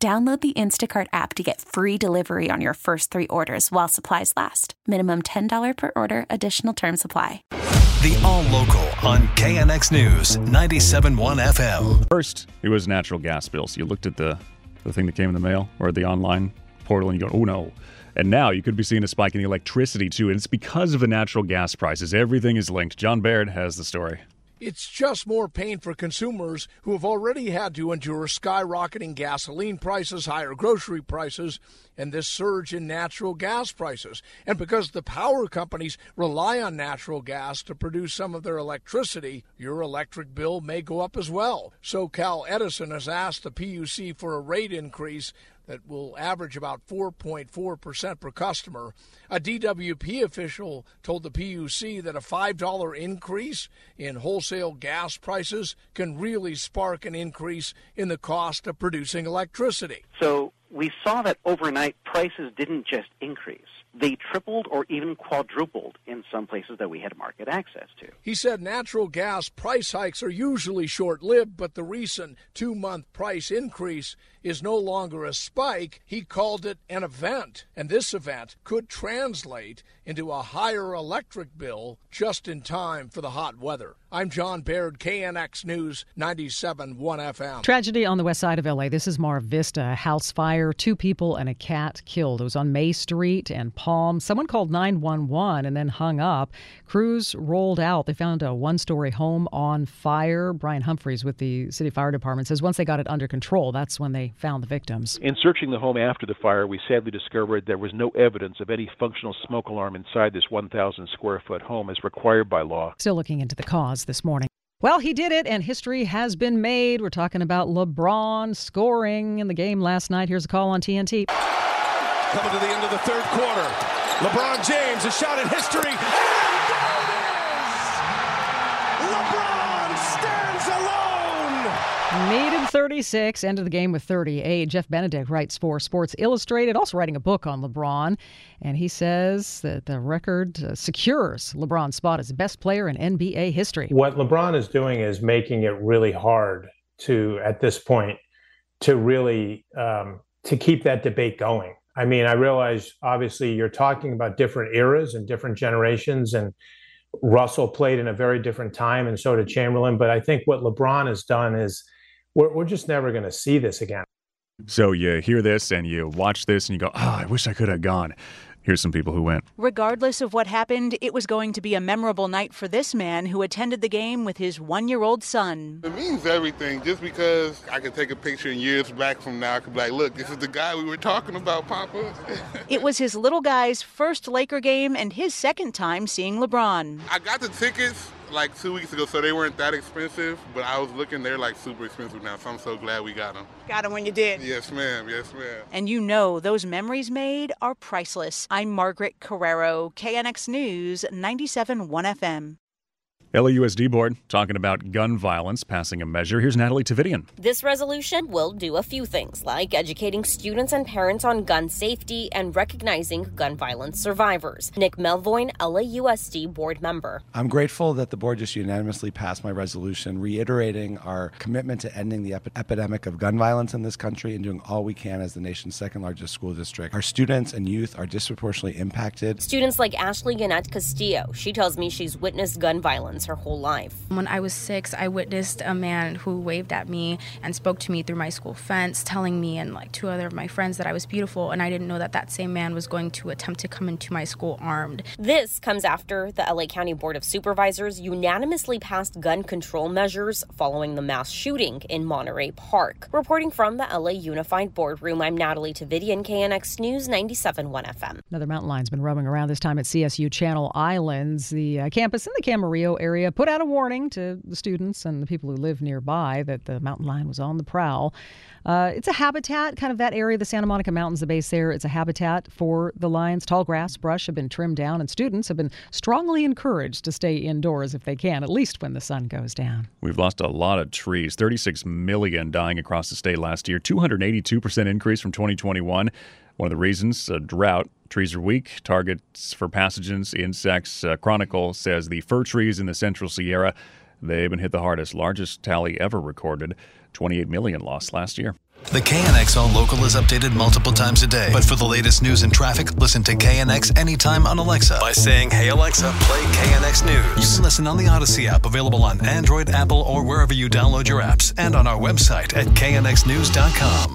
Download the Instacart app to get free delivery on your first three orders while supplies last. Minimum $10 per order, additional term supply. The All Local on KNX News 97.1 FM. First, it was natural gas bills. You looked at the, the thing that came in the mail or the online portal and you go, oh no. And now you could be seeing a spike in the electricity too. And it's because of the natural gas prices. Everything is linked. John Baird has the story. It's just more pain for consumers who have already had to endure skyrocketing gasoline prices, higher grocery prices, and this surge in natural gas prices. And because the power companies rely on natural gas to produce some of their electricity, your electric bill may go up as well. So Cal Edison has asked the PUC for a rate increase that will average about 4.4% per customer. A DWP official told the PUC that a $5 increase in wholesale gas prices can really spark an increase in the cost of producing electricity. So we saw that overnight prices didn't just increase. They tripled or even quadrupled in some places that we had market access to. He said natural gas price hikes are usually short lived, but the recent two month price increase is no longer a spike. He called it an event. And this event could translate into a higher electric bill just in time for the hot weather. I'm John Baird, KNX News 97.1 FM. Tragedy on the west side of LA. This is Mar Vista. A House fire, two people and a cat killed. It was on May Street and Palm. Someone called 911 and then hung up. Crews rolled out. They found a one story home on fire. Brian Humphreys with the City Fire Department says once they got it under control, that's when they found the victims. In searching the home after the fire, we sadly discovered there was no evidence of any functional smoke alarm inside this 1,000 square foot home as required by law. Still looking into the cause this morning. Well, he did it, and history has been made. We're talking about LeBron scoring in the game last night. Here's a call on TNT. Coming to the end of the third quarter. LeBron James, a shot at history. LeBron stands alone. Needed 36, ended the game with 38. Jeff Benedict writes for Sports Illustrated, also writing a book on LeBron. And he says that the record uh, secures LeBron's spot as the best player in NBA history. What LeBron is doing is making it really hard to, at this point, to really um, to keep that debate going. I mean, I realize obviously you're talking about different eras and different generations, and Russell played in a very different time, and so did Chamberlain. But I think what LeBron has done is we're, we're just never going to see this again. So you hear this and you watch this and you go, oh, I wish I could have gone. Here's some people who went. Regardless of what happened, it was going to be a memorable night for this man who attended the game with his one year old son. It means everything just because I can take a picture and years back from now. I can be like, look, this is the guy we were talking about, Papa. it was his little guy's first Laker game and his second time seeing LeBron. I got the tickets like two weeks ago, so they weren't that expensive. But I was looking, they're like super expensive now. So I'm so glad we got them. Got them when you did. Yes, ma'am. Yes, ma'am. And you know those memories made are priceless. I'm Margaret Carrero, KNX News, 97.1 FM. LAUSD board talking about gun violence, passing a measure. Here's Natalie Tavidian. This resolution will do a few things, like educating students and parents on gun safety and recognizing gun violence survivors. Nick Melvoin, LAUSD board member. I'm grateful that the board just unanimously passed my resolution, reiterating our commitment to ending the epi- epidemic of gun violence in this country and doing all we can as the nation's second largest school district. Our students and youth are disproportionately impacted. Students like Ashley Gannett Castillo, she tells me she's witnessed gun violence her whole life. When I was six, I witnessed a man who waved at me and spoke to me through my school fence, telling me and like two other of my friends that I was beautiful, and I didn't know that that same man was going to attempt to come into my school armed. This comes after the LA County Board of Supervisors unanimously passed gun control measures following the mass shooting in Monterey Park. Reporting from the LA Unified Boardroom, I'm Natalie Tavidian, KNX News 97.1 FM. Another mountain lion's been roaming around this time at CSU Channel Islands, the uh, campus in the Camarillo area area put out a warning to the students and the people who live nearby that the mountain lion was on the prowl. Uh, it's a habitat, kind of that area, the Santa Monica Mountains, the base there. It's a habitat for the lions. Tall grass, brush have been trimmed down, and students have been strongly encouraged to stay indoors if they can, at least when the sun goes down. We've lost a lot of trees, 36 million dying across the state last year, 282% increase from 2021. One of the reasons, a drought. Trees are weak. Targets for pathogens, insects. Uh, Chronicle says the fir trees in the Central Sierra, they've been hit the hardest, largest tally ever recorded. 28 million lost last year. The KNX All Local is updated multiple times a day. But for the latest news and traffic, listen to KNX anytime on Alexa by saying, Hey Alexa, play KNX News. You can listen on the Audacy app, available on Android, Apple, or wherever you download your apps, and on our website at knxnews.com.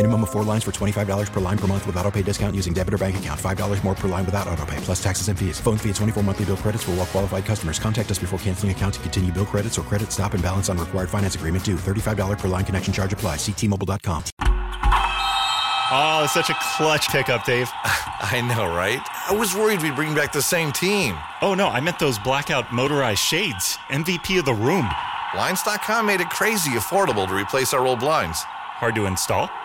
Minimum of four lines for $25 per line per month with auto pay discount using debit or bank account. $5 more per line without auto pay, plus taxes and fees. Phone fee at 24 monthly bill credits for all well qualified customers. Contact us before canceling account to continue bill credits or credit stop and balance on required finance agreement due. $35 per line connection charge apply. Ctmobile.com. Oh, such a clutch pickup, Dave. I know, right? I was worried we'd bring back the same team. Oh, no, I meant those blackout motorized shades. MVP of the room. Blinds.com made it crazy affordable to replace our old blinds. Hard to install?